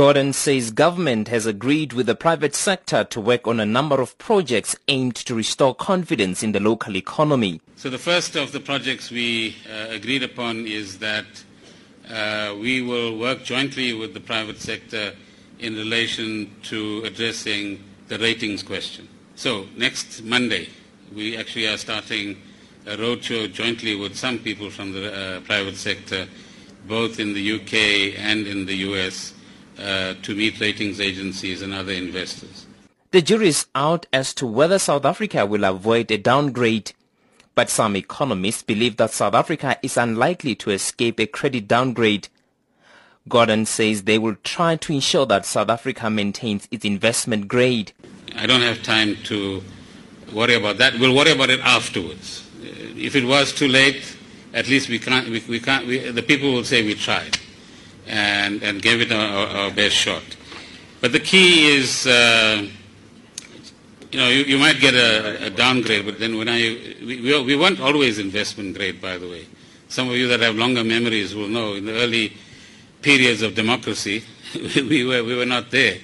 Gordhan says government has agreed with the private sector to work on a number of projects aimed to restore confidence in the local economy. So the first of the projects we uh, agreed upon is that uh, we will work jointly with the private sector in relation to addressing the ratings question. So next Monday, we actually are starting a roadshow jointly with some people from the uh, private sector, both in the UK and in the US, uh, to meet ratings agencies and other investors. The jury is out as to whether South Africa will avoid a downgrade. But some economists believe that South Africa is unlikely to escape a credit downgrade. Gordhan says they will try to ensure that South Africa maintains its investment grade. I don't have time to worry about that. We'll worry about it afterwards. Uh, if it was too late, at least we can't, we, we can't, we, the people will say we tried and, and gave it our, our best shot. But the key is, uh, you know, you, you might get a, a, downgrade, but then when I, we, we, we weren't always investment grade, by the way. Some of you that have longer memories will know in the early periods of democracy, we, were, we were not there.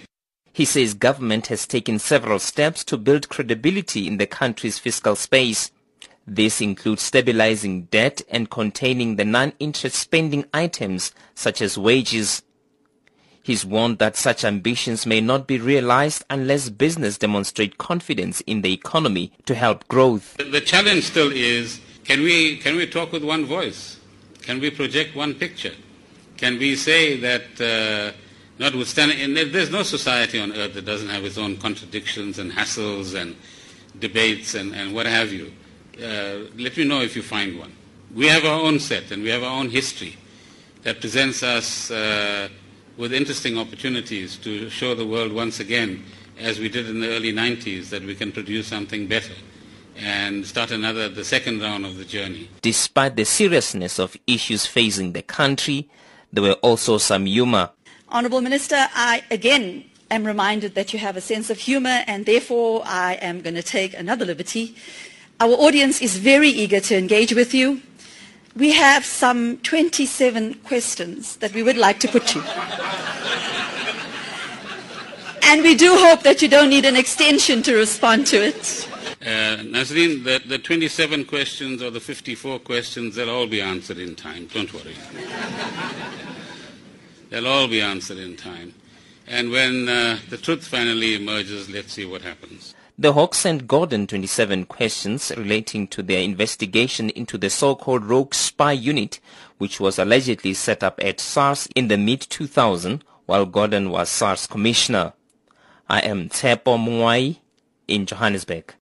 He says government has taken several steps to build credibility in the country's fiscal space. This includes stabilizing debt and containing the non-interest spending items such as wages. He's warned that such ambitions may not be realized unless business demonstrate confidence in the economy to help growth. The challenge still is, can we, can we talk with one voice? Can we project one picture? Can we say that, uh, notwithstanding, there's no society on earth that doesn't have its own contradictions and hassles and debates and, and what have you. Uh, let me know if you find one. We have our own set and we have our own history that presents us uh, with interesting opportunities to show the world once again, as we did in the early 90s, that we can produce something better and start another, the second round of the journey. Despite the seriousness of issues facing the country, there were also some humor. Honourable Minister, I again am reminded that you have a sense of humour and therefore I am going to take another liberty our audience is very eager to engage with you. We have some 27 questions that we would like to put to you. and we do hope that you don't need an extension to respond to it. Uh, Nasreen, the, the 27 questions or the 54 questions, they'll all be answered in time. Don't worry. they'll all be answered in time. And when uh, the truth finally emerges, let's see what happens. The Hawks sent Gordhan 27 questions relating to their investigation into the so-called rogue spy unit, which was allegedly set up at SARS in the mid-2000 while Gordhan was SARS commissioner. I am Tshepo Mongoai in Johannesburg.